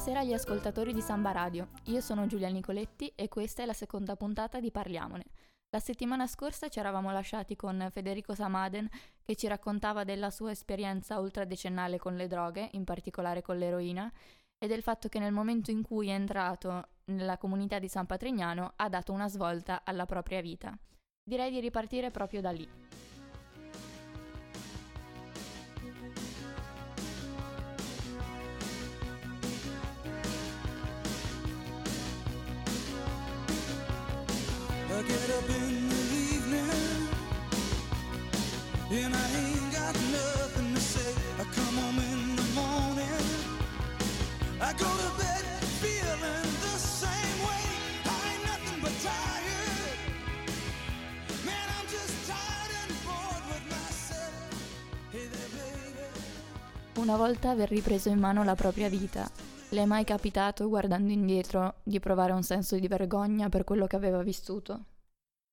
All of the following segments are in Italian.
Buonasera agli ascoltatori di Samba Radio. Io sono Giulia Nicoletti e questa è la seconda puntata di Parliamone. La settimana scorsa ci eravamo lasciati con Federico Samaden che ci raccontava della sua esperienza ultradecennale con le droghe, in particolare con l'eroina, e del fatto che nel momento in cui è entrato nella comunità di San Patrignano ha dato una svolta alla propria vita. Direi di ripartire proprio da lì. Una volta aver ripreso in mano la propria vita, le è mai capitato, guardando indietro, di provare un senso di vergogna per quello che aveva vissuto?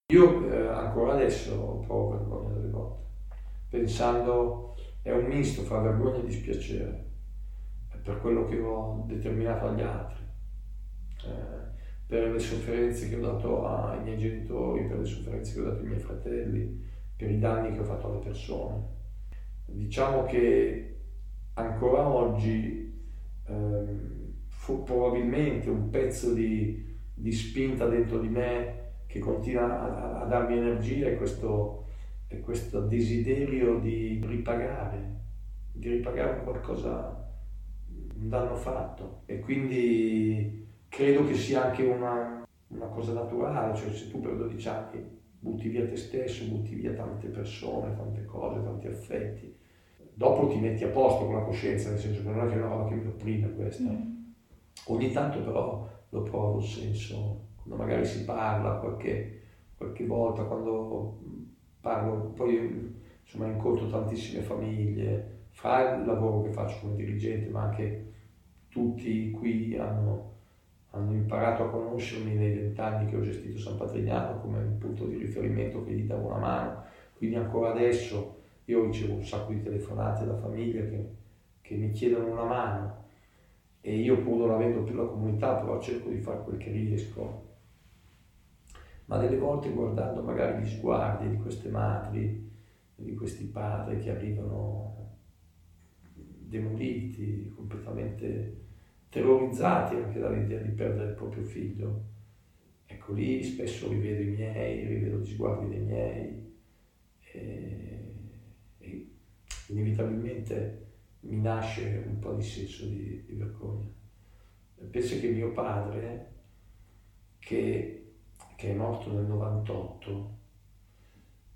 Io eh, ancora adesso provo vergogna delle volte, pensando è un misto fra vergogna e dispiacere per quello che ho determinato agli altri, eh, per le sofferenze che ho dato ai miei genitori, per le sofferenze che ho dato ai miei fratelli, per i danni che ho fatto alle persone. Diciamo che ancora oggi eh, fu probabilmente un pezzo di, di spinta dentro di me che continua a, a darmi energia e questo, e questo desiderio di ripagare, di ripagare qualcosa, un danno fatto. E quindi credo che sia anche una, una cosa naturale, cioè se tu per 12 anni butti via te stesso, butti via tante persone, tante cose, tanti affetti, dopo ti metti a posto con la coscienza, nel senso che non è che è una roba che mi opprime questa. Mm. Ogni tanto però lo provo il senso magari si parla qualche, qualche volta, quando parlo, poi insomma incontro tantissime famiglie, fra il lavoro che faccio come dirigente, ma anche tutti qui hanno, hanno imparato a conoscermi nei vent'anni che ho gestito San Patrignano come un punto di riferimento che gli davo una mano, quindi ancora adesso io ricevo un sacco di telefonate da famiglie che, che mi chiedono una mano e io pur non avendo più la comunità però cerco di fare quel che riesco ma delle volte guardando magari gli sguardi di queste madri, di questi padri che arrivano demoliti, completamente terrorizzati anche dall'idea di perdere il proprio figlio. Ecco lì spesso rivedo i miei, rivedo gli sguardi dei miei e, e inevitabilmente mi nasce un po' di senso di, di vergogna. Penso che mio padre, che che è morto nel 98.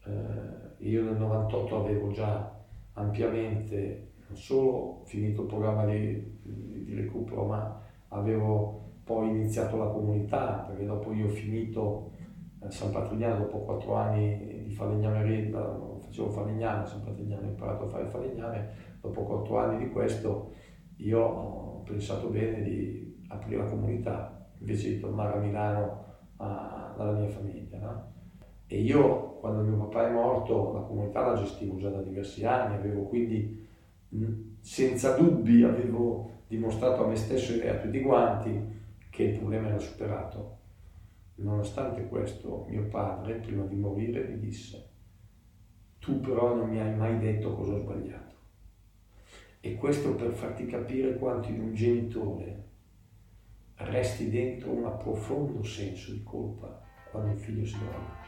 Eh, io nel 98 avevo già ampiamente non solo finito il programma di, di, recupero, ma avevo poi iniziato la comunità, perché dopo io ho finito eh, San Patrignano, dopo quattro anni di falegname, facevo falegname San Patrignano, ho imparato a fare falegname, dopo quattro anni di questo io ho pensato bene di aprire la comunità, invece di tornare a Milano a, dalla mia famiglia. No? E io, quando mio papà è morto, la comunità la gestivo già da diversi anni, avevo quindi, senza dubbi, avevo dimostrato a me stesso e a tutti quanti che il problema era superato. Nonostante questo, mio padre, prima di morire, mi disse, tu però non mi hai mai detto cosa ho sbagliato. E questo per farti capire quanto in un genitore resti dentro un profondo senso di colpa quando il figlio si droga.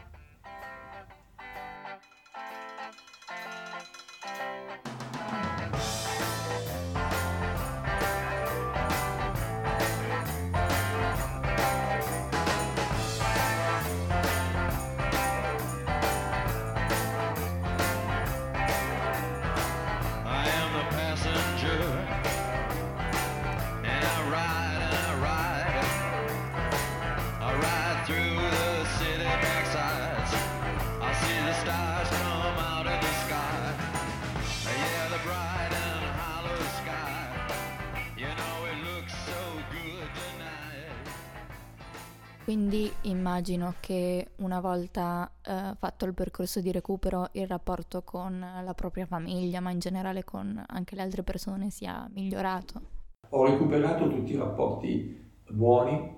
Quindi immagino che una volta eh, fatto il percorso di recupero il rapporto con la propria famiglia, ma in generale con anche le altre persone sia migliorato. ho recuperato tutti i rapporti buoni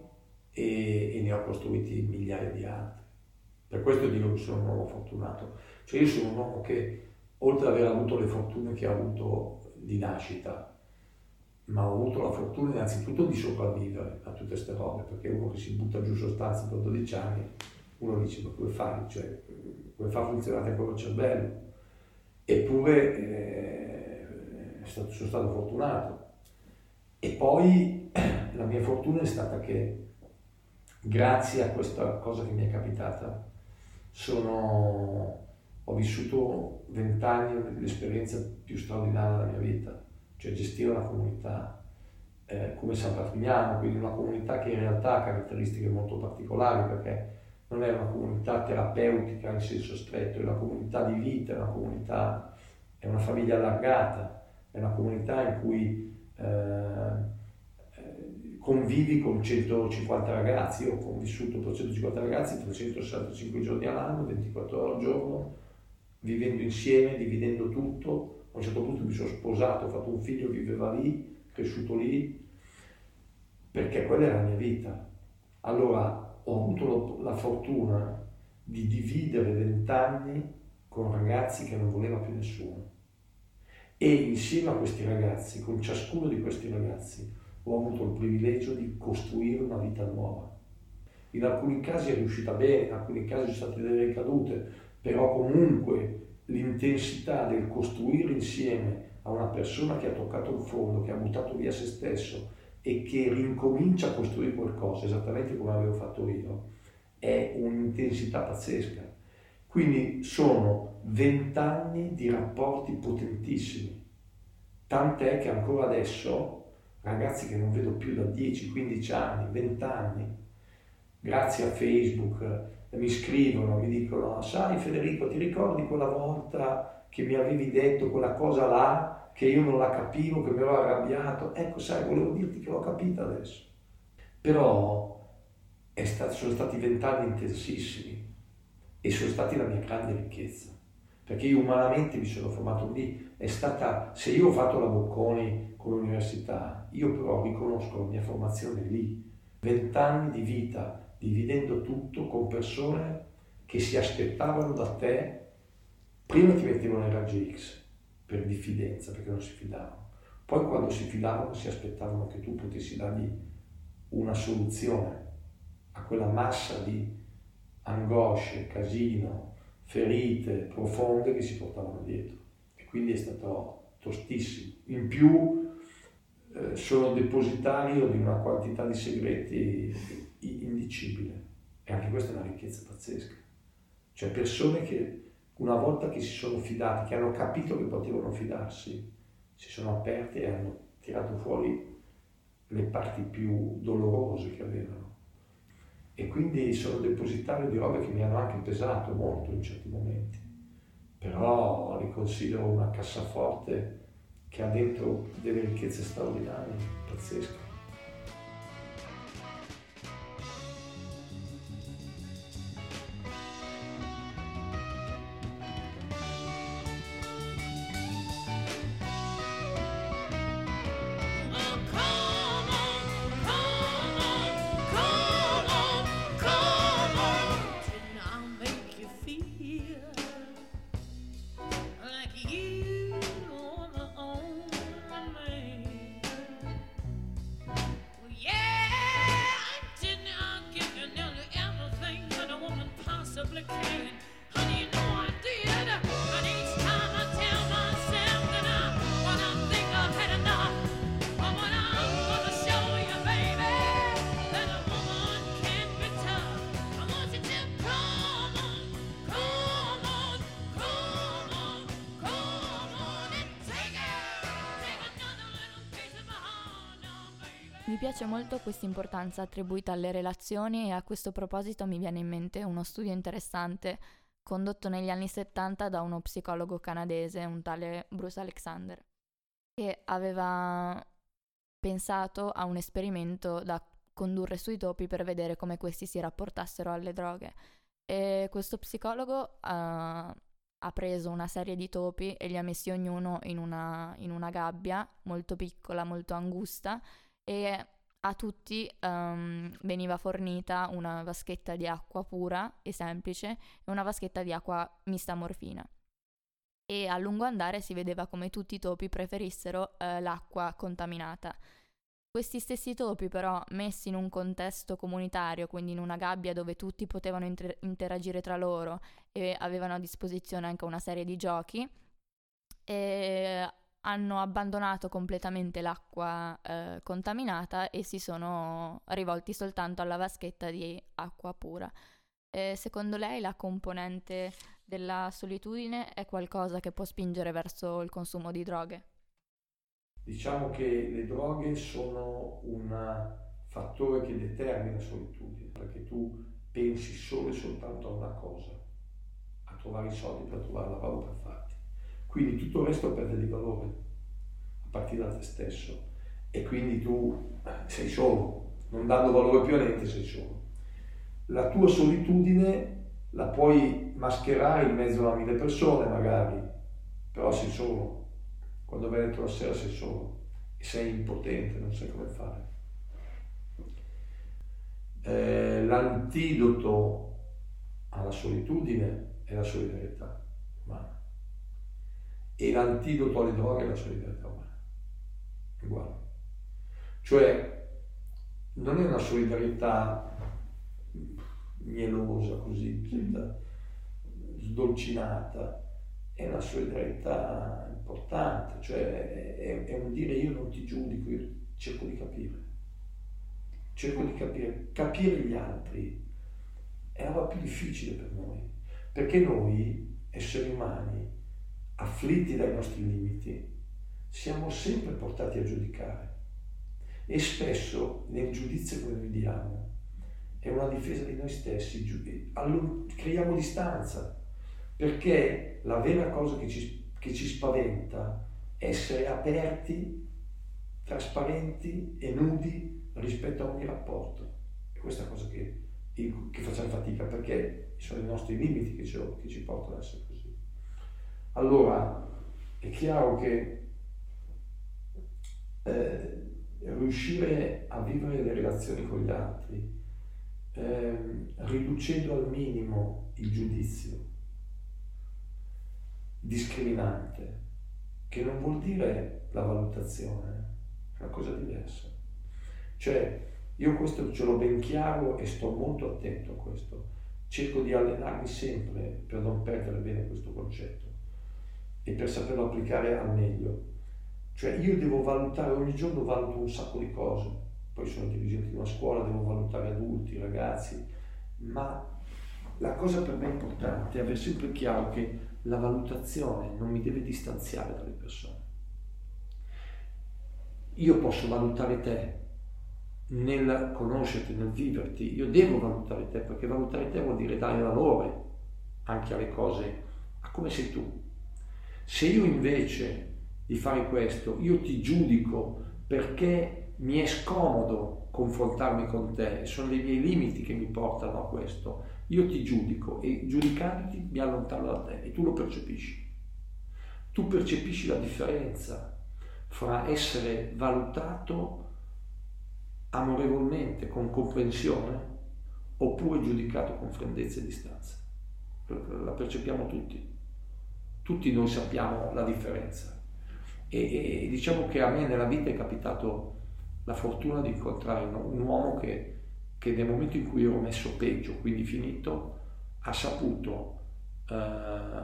e, e ne ho costruiti migliaia di altri. Per questo dico che sono un uomo fortunato. Cioè io sono un uomo che, oltre ad aver avuto le fortune che ha avuto di nascita, ma ho avuto la fortuna innanzitutto di sopravvivere a tutte queste robe, perché uno che si butta giù sostanza dopo 12 anni, uno dice ma come fai? Cioè, come fa a funzionare il cervello? Eppure eh, sono stato fortunato. E poi la mia fortuna è stata che grazie a questa cosa che mi è capitata sono, ho vissuto vent'anni dell'esperienza più straordinaria della mia vita cioè gestire una comunità eh, come San Partignano, quindi una comunità che in realtà ha caratteristiche molto particolari perché non è una comunità terapeutica in senso stretto, è una comunità di vita, è una comunità, è una famiglia allargata, è una comunità in cui eh, eh convivi con 150 ragazzi, io ho convissuto con 150 ragazzi 365 giorni all'anno, 24 ore al giorno, vivendo insieme, dividendo tutto, a un certo punto mi sono sposato, ho fatto un figlio, viveva lì, cresciuto lì, perché quella era la mia vita. Allora ho avuto la fortuna di dividere vent'anni con ragazzi che non voleva più nessuno. E insieme a questi ragazzi, con ciascuno di questi ragazzi, ho avuto il privilegio di costruire una vita nuova. In alcuni casi è riuscita bene, in alcuni casi sono state delle ricadute, però comunque l'intensità del costruire insieme a una persona che ha toccato il fondo, che ha buttato via se stesso e che rincomincia a costruire qualcosa, esattamente come avevo fatto io, è un'intensità pazzesca. Quindi sono vent'anni di rapporti potentissimi, tant'è che ancora adesso ragazzi che non vedo più da 10, 15 anni, 20 anni, grazie a Facebook, mi scrivono, mi dicono, sai Federico, ti ricordi quella volta che mi avevi detto quella cosa là, che io non la capivo, che mi ero arrabbiato? Ecco, sai, volevo dirti che l'ho capita adesso. Però stato, sono stati vent'anni intensissimi e sono stati la mia grande ricchezza. Perché io umanamente mi sono formato lì. È stata, se io ho fatto la Bocconi con l'università, io però riconosco la mia formazione lì. Vent'anni di vita dividendo tutto con persone che si aspettavano da te, prima ti mettevano in raggio X per diffidenza, perché non si fidavano, poi quando si fidavano si aspettavano che tu potessi dargli una soluzione a quella massa di angosce, casino, ferite profonde che si portavano dietro. E quindi è stato tostissimo. In più eh, sono depositario di una quantità di segreti indicibile. E anche questa è una ricchezza pazzesca. Cioè persone che una volta che si sono fidati, che hanno capito che potevano fidarsi, si sono aperte e hanno tirato fuori le parti più dolorose che avevano. E quindi sono depositario di robe che mi hanno anche pesato molto in certi momenti. Però li considero una cassaforte che ha dentro delle ricchezze straordinarie, pazzesche. Piace molto questa importanza attribuita alle relazioni e a questo proposito mi viene in mente uno studio interessante condotto negli anni 70 da uno psicologo canadese, un tale Bruce Alexander, che aveva pensato a un esperimento da condurre sui topi per vedere come questi si rapportassero alle droghe. E questo psicologo uh, ha preso una serie di topi e li ha messi ognuno in una, in una gabbia molto piccola, molto angusta e a tutti um, veniva fornita una vaschetta di acqua pura e semplice e una vaschetta di acqua mista morfina. E a lungo andare si vedeva come tutti i topi preferissero eh, l'acqua contaminata. Questi stessi topi però messi in un contesto comunitario, quindi in una gabbia dove tutti potevano inter- interagire tra loro e avevano a disposizione anche una serie di giochi, e hanno abbandonato completamente l'acqua eh, contaminata e si sono rivolti soltanto alla vaschetta di acqua pura. E secondo lei la componente della solitudine è qualcosa che può spingere verso il consumo di droghe? Diciamo che le droghe sono un fattore che determina solitudine, perché tu pensi solo e soltanto a una cosa, a trovare i soldi per trovare lavoro per farti. Quindi tutto il resto perde di valore a partire da te stesso e quindi tu sei solo, non dando valore più a niente sei solo. La tua solitudine la puoi mascherare in mezzo a mille persone magari, però sei solo. Quando vai dentro la sera sei solo e sei impotente, non sai come fare. Eh, l'antidoto alla solitudine è la solidarietà e l'antidoto alle droghe è la solidarietà umana. Uguale. Cioè, non è una solidarietà mielosa così, sdolcinata, è una solidarietà importante, cioè è, è, un dire io non ti giudico, io cerco di capire, cerco di capire, capire gli altri è la cosa più difficile per noi, perché noi, esseri umani, afflitti dai nostri limiti, siamo sempre portati a giudicare e spesso nel giudizio che noi diamo è una difesa di noi stessi, creiamo distanza, perché la vera cosa che ci, che ci spaventa è essere aperti, trasparenti e nudi rispetto a ogni rapporto. Questa è una cosa che, che facciamo fatica, perché sono i nostri limiti che ci, che ci portano ad essere. Allora, è chiaro che eh, riuscire a vivere le relazioni con gli altri, eh, riducendo al minimo il giudizio discriminante, che non vuol dire la valutazione, è una cosa diversa. Cioè, io questo ce l'ho ben chiaro e sto molto attento a questo. Cerco di allenarmi sempre per non perdere bene questo concetto e per saperlo applicare al meglio. Cioè io devo valutare, ogni giorno valuto un sacco di cose, poi sono dirigente di una scuola, devo valutare adulti, ragazzi, ma la cosa per me importante è avere sempre chiaro che la valutazione non mi deve distanziare dalle persone. Io posso valutare te nel conoscerti, nel viverti, io devo valutare te perché valutare te vuol dire dare valore anche alle cose, a come sei tu, se io invece di fare questo, io ti giudico perché mi è scomodo confrontarmi con te, sono dei miei limiti che mi portano a questo, io ti giudico e giudicandoti mi allontano da te e tu lo percepisci. Tu percepisci la differenza fra essere valutato amorevolmente, con comprensione, oppure giudicato con freddezza e distanza. La percepiamo tutti tutti noi sappiamo la differenza. E, e, diciamo che a me nella vita è capitato la fortuna di incontrare un, uomo che, che, nel momento in cui ero messo peggio, quindi finito, ha saputo eh,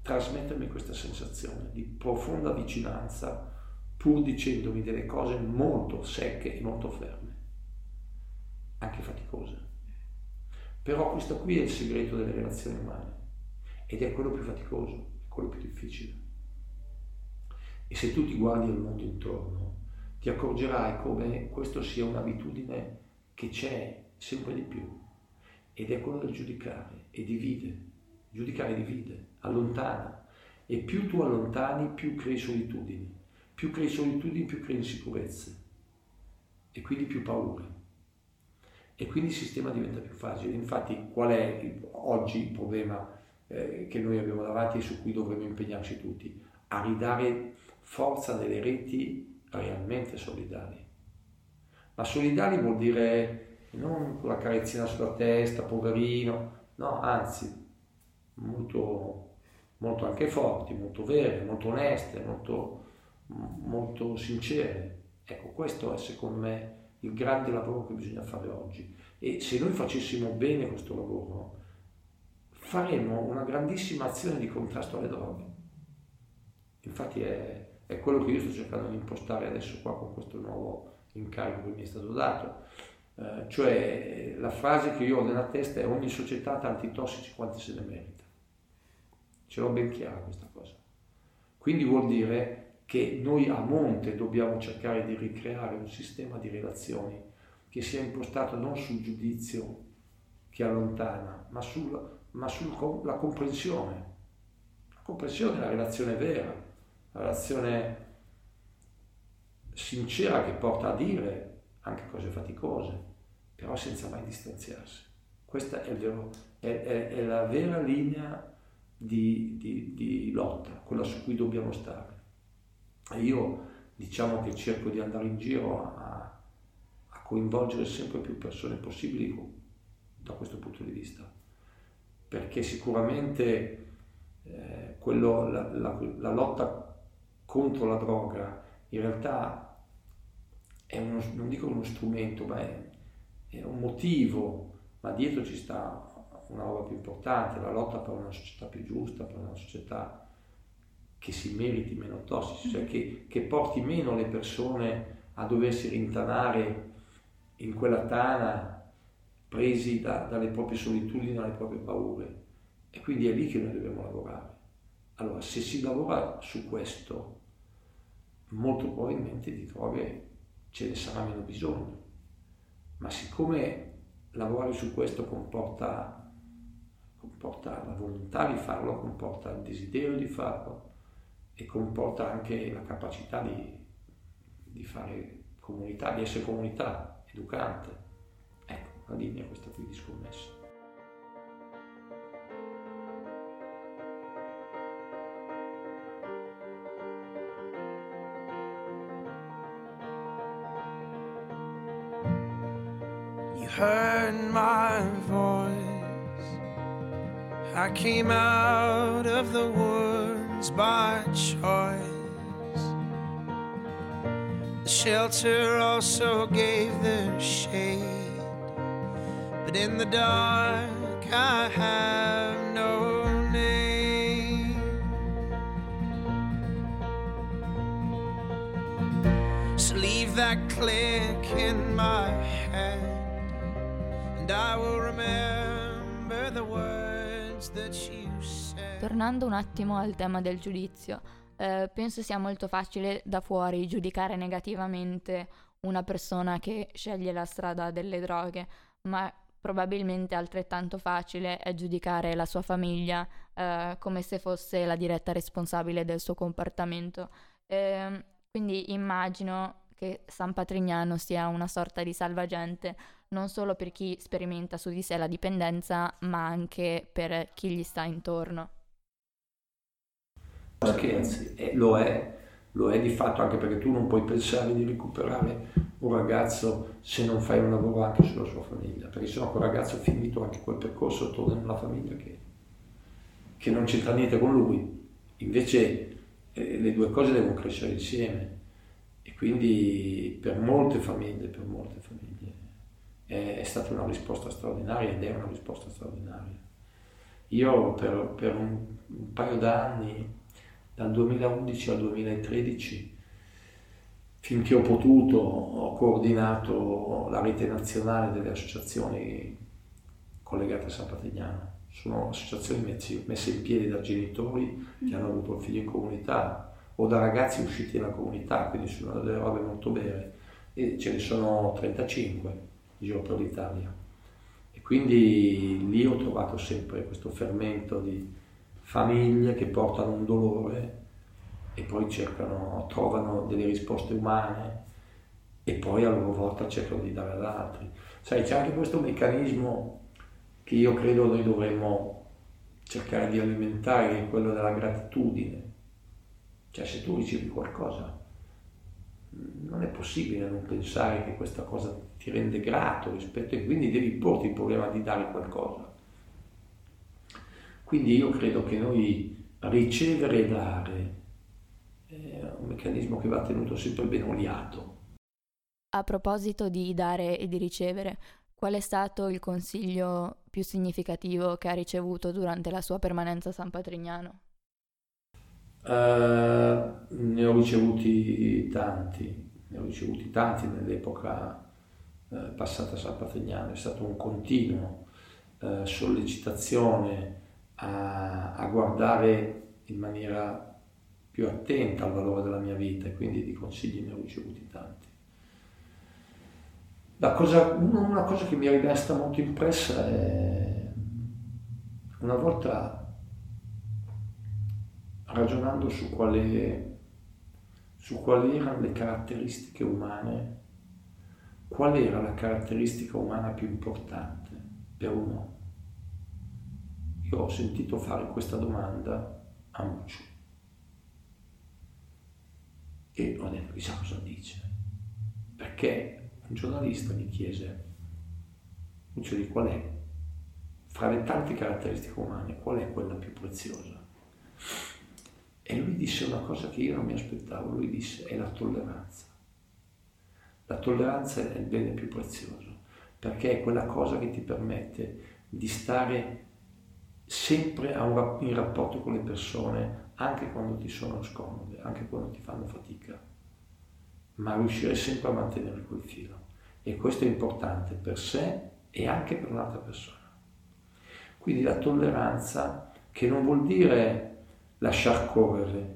trasmettermi questa sensazione di profonda vicinanza, pur dicendomi delle cose molto secche e molto ferme, anche faticose. Però questo qui è il segreto delle relazioni umane ed è quello più faticoso, quello più difficile. E se tu ti guardi al mondo intorno, ti accorgerai come questo sia un'abitudine che c'è sempre di più ed è quello del giudicare e divide. Giudicare divide, allontana e più tu allontani più crei solitudini, più crei solitudini più crei insicurezze e quindi più paure. E quindi il sistema diventa più facile. Infatti qual è oggi il problema eh, che noi abbiamo davanti e su cui dovremmo impegnarci tutti, a ridare forza delle reti realmente solidali. Ma solidali vuol dire non con la carezzina sulla testa, poverino, no, anzi, molto, molto anche forti, molto vere, molto oneste, molto, molto sincere. Ecco, questo è secondo me il grande lavoro che bisogna fare oggi. E se noi facessimo bene questo lavoro, faremmo una grandissima azione di contrasto alle droghe. Infatti è, è quello che io sto cercando di impostare adesso qua con questo nuovo incarico che mi è stato dato. Eh, cioè la frase che io ho nella testa è ogni società ha tanti tossici quanti se ne merita. Ce l'ho ben chiara questa cosa. Quindi vuol dire che noi a monte dobbiamo cercare di ricreare un sistema di relazioni che sia impostato non sul giudizio che allontana, ma, sul, ma sulla comprensione. La comprensione è la relazione vera, la relazione sincera che porta a dire anche cose faticose, però senza mai distanziarsi. Questa è, vero, è, è, è la vera linea di, di, di lotta, quella su cui dobbiamo stare. E io diciamo che cerco di andare in giro a, a coinvolgere sempre più persone possibili da questo punto di vista, perché sicuramente eh, quello, la, la, la, lotta contro la droga in realtà è uno, non dico uno strumento, ma è, è un motivo, ma dietro ci sta una roba più importante, la lotta per una società più giusta, per una società che si meriti meno tossici, cioè che, che porti meno le persone a doversi rintanare in quella tana presi da, dalle proprie solitudini, dalle proprie paure. E quindi è lì che noi dobbiamo lavorare. Allora, se si lavora su questo, molto probabilmente di droghe ce ne sarà meno bisogno. Ma siccome lavorare su questo comporta, comporta la volontà di farlo, comporta il desiderio di farlo e comporta anche la capacità di, di fare comunità, di essere comunità educante. La linea questa qui di scommessa. heard my voice. I came out of the woods by choice. The shelter also gave their shade, in the dark I have no name. So leave that click in my head. Tornando un attimo al tema del giudizio, eh, penso sia molto facile da fuori giudicare negativamente una persona che sceglie la strada delle droghe, ma probabilmente altrettanto facile è giudicare la sua famiglia eh, come se fosse la diretta responsabile del suo comportamento. Eh, quindi immagino che San Patrignano sia una sorta di salvagente non solo per chi sperimenta su di sé la dipendenza, ma anche per chi gli sta intorno. Scherzi, lo è, lo è di fatto anche perché tu non puoi pensare di recuperare un ragazzo se non fai un lavoro anche sulla sua famiglia, perché sennò quel ragazzo finito anche quel percorso torna nella famiglia che, che non c'entra niente con lui. Invece eh, le due cose devono crescere insieme e quindi per molte famiglie, per molte famiglie è, stata una risposta straordinaria ed è una risposta straordinaria. Io per, per un, un, paio d'anni, dal 2011 al 2013, finché ho potuto, ho coordinato la rete nazionale delle associazioni collegate a San Patrignano. Sono associazioni messe in piedi da genitori che hanno avuto un figlio in comunità o da ragazzi usciti dalla comunità, quindi sono delle robe molto belle. E ce ne sono 35 giro per l'Italia. E quindi lì ho trovato sempre questo fermento di famiglie che portano un dolore e poi cercano, trovano delle risposte umane e poi a loro volta cercano di dare ad altri. Sai, c'è anche questo meccanismo che io credo noi dovremmo cercare di alimentare che è quello della gratitudine. Cioè se tu ricevi qualcosa, non è possibile non pensare che questa cosa ti rende grato rispetto e quindi devi porti il problema di dare qualcosa. Quindi io credo che noi ricevere e dare è un meccanismo che va tenuto sempre ben oliato. A proposito di dare e di ricevere, qual è stato il consiglio più significativo che ha ricevuto durante la sua permanenza a San Patrignano? Uh, ne ho ricevuti tanti, ne ho ricevuti tanti nell'epoca uh, passata a San Patrignano, è stato un continuo uh, sollecitazione a, a guardare in maniera più attenta al valore della mia vita e quindi di consigli ne ho ricevuti tanti. Cosa, una cosa che mi è rimasta molto impressa è una volta ragionando su quali, su quali erano le caratteristiche umane, qual era la caratteristica umana più importante per un uomo. Io ho sentito fare questa domanda a Muccio e ho detto chissà cosa dice, perché un giornalista mi chiese, Muccio di qual è, fra le tante caratteristiche umane, qual è quella più preziosa? E lui disse una cosa che io non mi aspettavo, lui disse è la tolleranza. La tolleranza è il bene più prezioso, perché è quella cosa che ti permette di stare sempre in rapporto con le persone, anche quando ti sono scomode, anche quando ti fanno fatica, ma riuscire sempre a mantenere quel filo. E questo è importante per sé e anche per un'altra persona. Quindi la tolleranza, che non vuol dire lasciar correre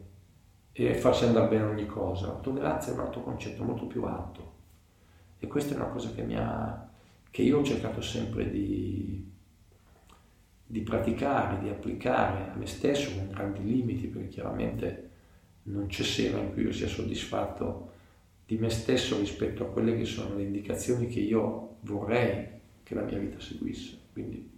e farsi andare bene ogni cosa, la tolleranza è un altro concetto molto più alto. E questa è una cosa che, ha, che io ho cercato sempre di, di praticare, di applicare a me stesso con grandi limiti, perché chiaramente non c'è sera in cui io sia soddisfatto di me stesso rispetto a quelle che sono le indicazioni che io vorrei che la mia vita seguisse. Quindi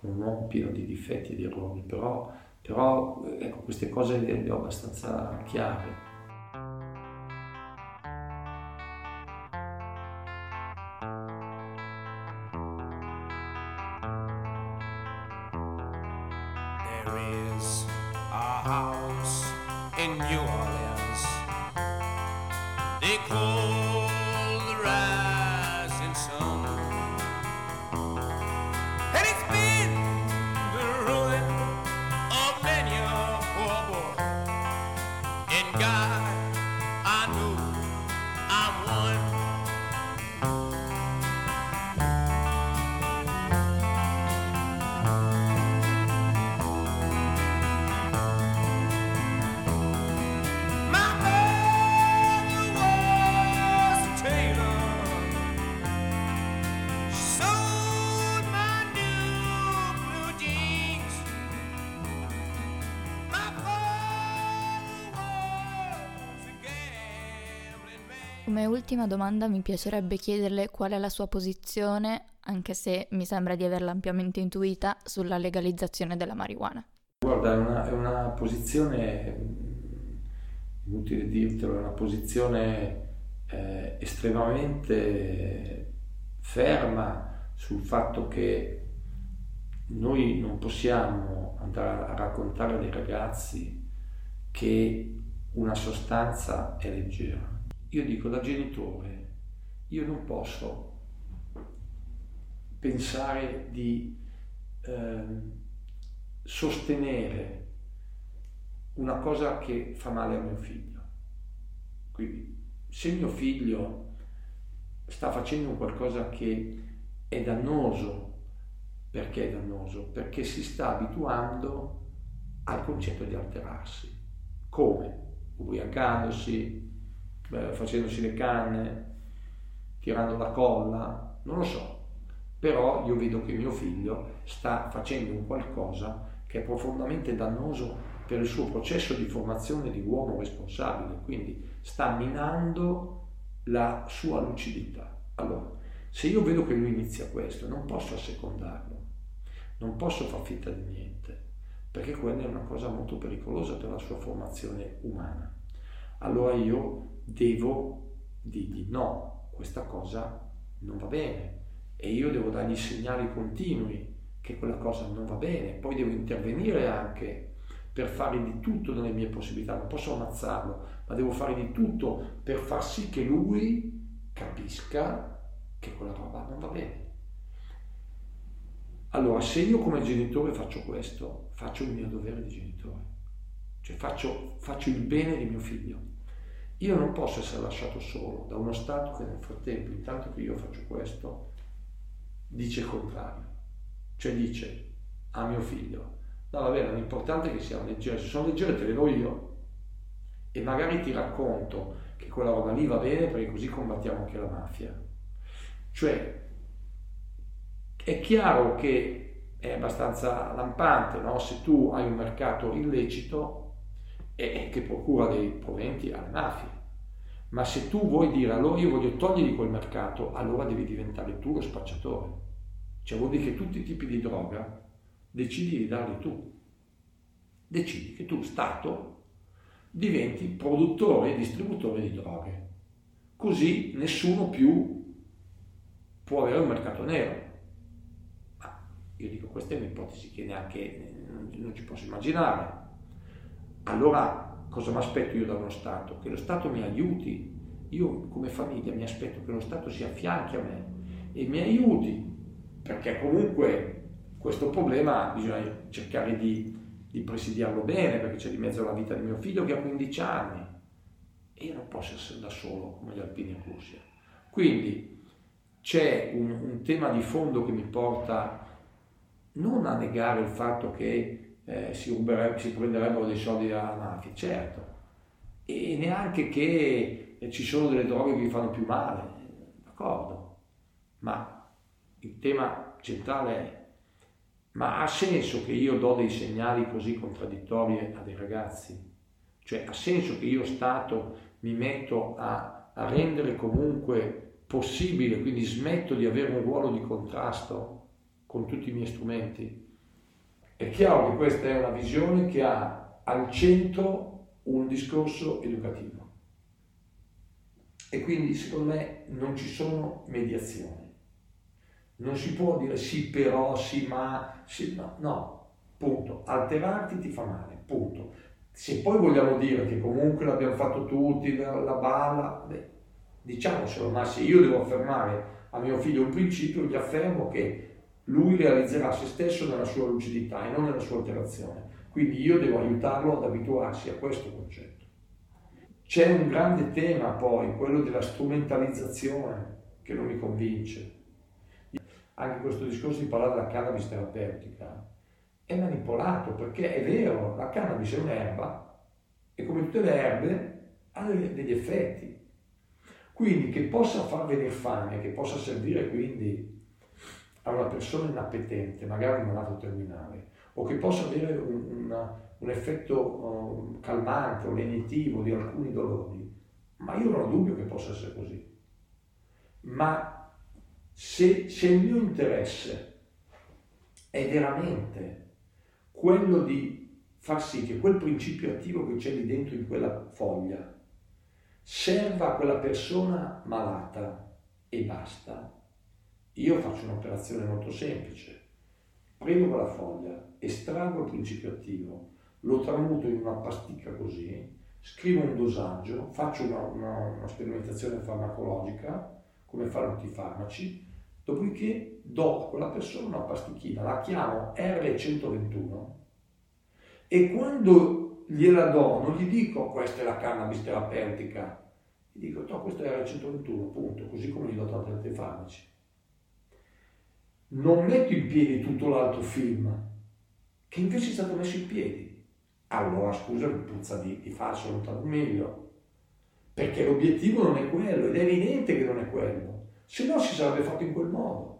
un uomo pieno di difetti e di errori, però, però ecco, queste cose le ho abbastanza chiare. Come ultima domanda mi piacerebbe chiederle qual è la sua posizione, anche se mi sembra di averla ampiamente intuita, sulla legalizzazione della marijuana. Guarda, è una, è una posizione, inutile dirtelo, è una posizione eh, estremamente ferma sul fatto che noi non possiamo andare a raccontare ai ragazzi che una sostanza è leggera io dico da genitore, io non posso pensare di eh, sostenere una cosa che fa male a mio figlio. Quindi se mio figlio sta facendo qualcosa che è dannoso, perché è dannoso? Perché si sta abituando al concetto di alterarsi. Come? Ubriacandosi, facendosi le canne, tirando la colla, non lo so. Però io vedo che mio figlio sta facendo un qualcosa che è profondamente dannoso per il suo processo di formazione di uomo responsabile, quindi sta minando la sua lucidità. Allora, se io vedo che lui inizia questo, non posso assecondarlo, non posso far finta di niente, perché quella è una cosa molto pericolosa per la sua formazione umana. Allora io devo dirgli no, questa cosa non va bene e io devo dargli segnali continui che quella cosa non va bene, poi devo intervenire anche per fare di tutto nelle mie possibilità, non posso ammazzarlo, ma devo fare di tutto per far sì che lui capisca che quella roba non va bene. Allora, se io come genitore faccio questo, faccio il mio dovere di genitore, cioè faccio, faccio il bene di mio figlio. Io non posso essere lasciato solo da uno Stato che nel frattempo, intanto che io faccio questo, dice il contrario. Cioè dice a mio figlio, no va bene, l'importante è che siano leggere, se sono leggere te le do io. E magari ti racconto che quella roba lì va bene perché così combattiamo anche la mafia. Cioè, è chiaro che è abbastanza lampante, no? se tu hai un mercato illecito e che procura dei proventi alle mafie. Ma se tu vuoi dire allora io voglio togliergli quel mercato, allora devi diventare tu lo spacciatore. Cioè vuol dire che tutti i tipi di droga decidi di darli tu. Decidi che tu, Stato, diventi produttore e distributore di droghe. Così nessuno più può avere un mercato nero. Io dico, questa è un'ipotesi che neanche non ci posso immaginare. Allora, cosa mi aspetto io da uno Stato? Che lo Stato mi aiuti. Io come famiglia mi aspetto che lo Stato si affianchi a me e mi aiuti, perché comunque questo problema bisogna cercare di, di presidiarlo bene, perché c'è di mezzo la vita di mio figlio che ha 15 anni e io non posso essere da solo come gli alpini in Russia. Quindi c'è un, un tema di fondo che mi porta non a negare il fatto che eh, si, si, prenderebbero dei soldi dalla mafia, certo, e neanche che eh, ci sono delle droghe che fanno più male, d'accordo, ma il tema centrale è, ma ha senso che io do dei segnali così contraddittori a dei ragazzi? Cioè ha senso che io Stato mi metto a, a rendere comunque possibile, quindi smetto di avere un ruolo di contrasto con tutti i miei strumenti. È chiaro che questa è una visione che ha al centro un discorso educativo. E quindi secondo me non ci sono mediazioni. Non si può dire sì però, sì ma, sì no, no, punto. Alterarti ti fa male, punto. Se poi vogliamo dire che comunque l'abbiamo fatto tutti, la, la balla, beh, diciamocelo, ma se io devo affermare a mio figlio un principio, gli affermo che lui realizzerà se stesso nella sua lucidità e non nella sua alterazione. Quindi io devo aiutarlo ad abituarsi a questo concetto. C'è un grande tema poi, quello della strumentalizzazione, che non mi convince. Anche questo discorso di parlare della cannabis terapeutica è manipolato perché è vero, la cannabis è un'erba e come tutte le erbe ha degli effetti. Quindi che possa far venire fame, che possa servire quindi a una persona inappetente, magari un malato terminale, o che possa avere un, una, un effetto um, calmante o lenitivo di alcuni dolori, ma io non ho dubbio che possa essere così. Ma se, se il mio interesse è veramente quello di far sì che quel principio attivo che c'è lì dentro in quella foglia serva a quella persona malata e basta, io faccio un'operazione molto semplice. Prendo quella foglia, estraggo il principio attivo, lo tramuto in una pasticca così, scrivo un dosaggio, faccio una, una, una sperimentazione farmacologica, come fanno tutti i farmaci, dopodiché do a quella persona una pasticchina, la chiamo R121 e quando gliela do non gli dico questa è la cannabis terapeutica, gli dico no, questo è R121, punto, così come gli do tanti altri farmaci non metto in piedi tutto l'altro film, che invece è stato messo in piedi. Allora, scusa, mi puzza di, di falso lontano meglio. Perché l'obiettivo non è quello, ed è evidente che non è quello. Se no si sarebbe fatto in quel modo.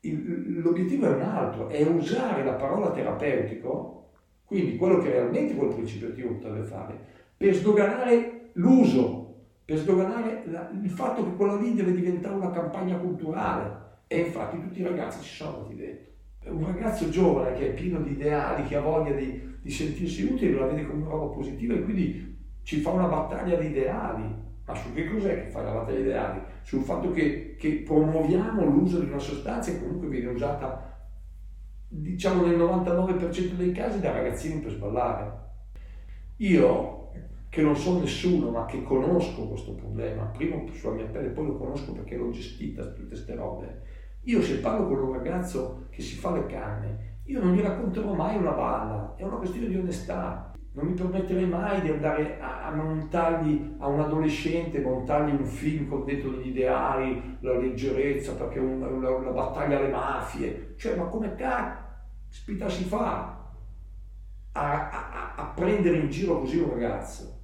Il, l'obiettivo è un altro, è usare la parola terapeutico, quindi quello che realmente quel principio attivo potrebbe fare, per sdoganare l'uso, per sdoganare la, il fatto che quello lì deve diventare una campagna culturale, e infatti tutti i ragazzi ci sono andati dentro. Un ragazzo giovane che è pieno di ideali, che ha voglia di, di sentirsi utile, la vede come una roba positiva e quindi ci fa una battaglia di ideali. Ma su che cos'è che fa la battaglia di ideali? Sul fatto che, che promuoviamo l'uso di una sostanza che comunque viene usata diciamo nel 99% dei casi da ragazzini per sballare. Io che non sono nessuno ma che conosco questo problema, prima sulla mia pelle, poi lo conosco perché l'ho gestita tutte queste robe. Io se parlo con un ragazzo che si fa le canne, io non gli racconterò mai una balla, è una questione di onestà. Non mi permetterei mai di andare a, a montargli a un adolescente, montargli un film con dentro gli ideali, la leggerezza, perché un, la, la, battaglia alle mafie. Cioè, ma come caspita si fa a, a, a prendere in giro così un ragazzo?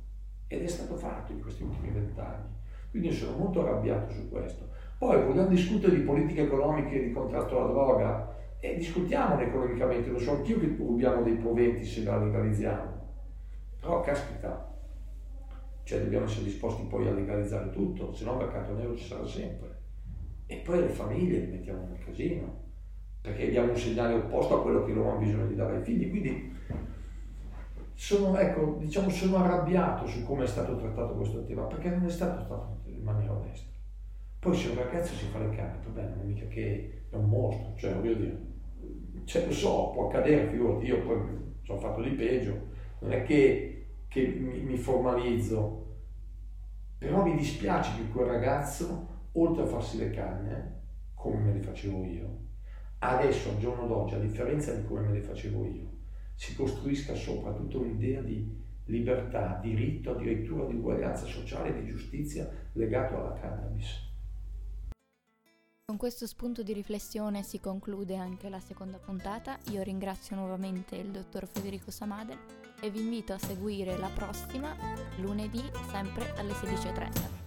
ed è stato fatto in questi ultimi vent'anni. Quindi sono molto arrabbiato su questo. Poi vogliamo discutere di politica economica e di contratto alla droga e discutiamone economicamente, lo so anch'io che rubiamo dei proventi se la legalizziamo. Però caspita, cioè dobbiamo essere disposti poi a legalizzare tutto, se no il mercato nero ci sarà sempre. E poi le famiglie li mettiamo nel casino, perché diamo un segnale opposto a quello che loro hanno bisogno di dare ai figli. Quindi sono, ecco, diciamo, sono arrabbiato su come è stato trattato questo tema, perché non è stato trattato in maniera onesta. Poi se un ragazzo si fa le va bene, non è mica che è un mostro, cioè voglio dire, cioè, lo so, può accadere, figurati, io poi ci ho fatto di peggio, non è che, che mi, mi formalizzo, però mi dispiace che quel ragazzo, oltre a farsi le canne, come me le facevo io, adesso al giorno d'oggi, a differenza di come me le facevo io, si costruisca sopra tutta un'idea di libertà, diritto, addirittura di uguaglianza sociale e di giustizia legato alla cannabis. Con questo spunto di riflessione si conclude anche la seconda puntata. Io ringrazio nuovamente il dottor Federico Samadel e vi invito a seguire la prossima lunedì sempre alle 16.30.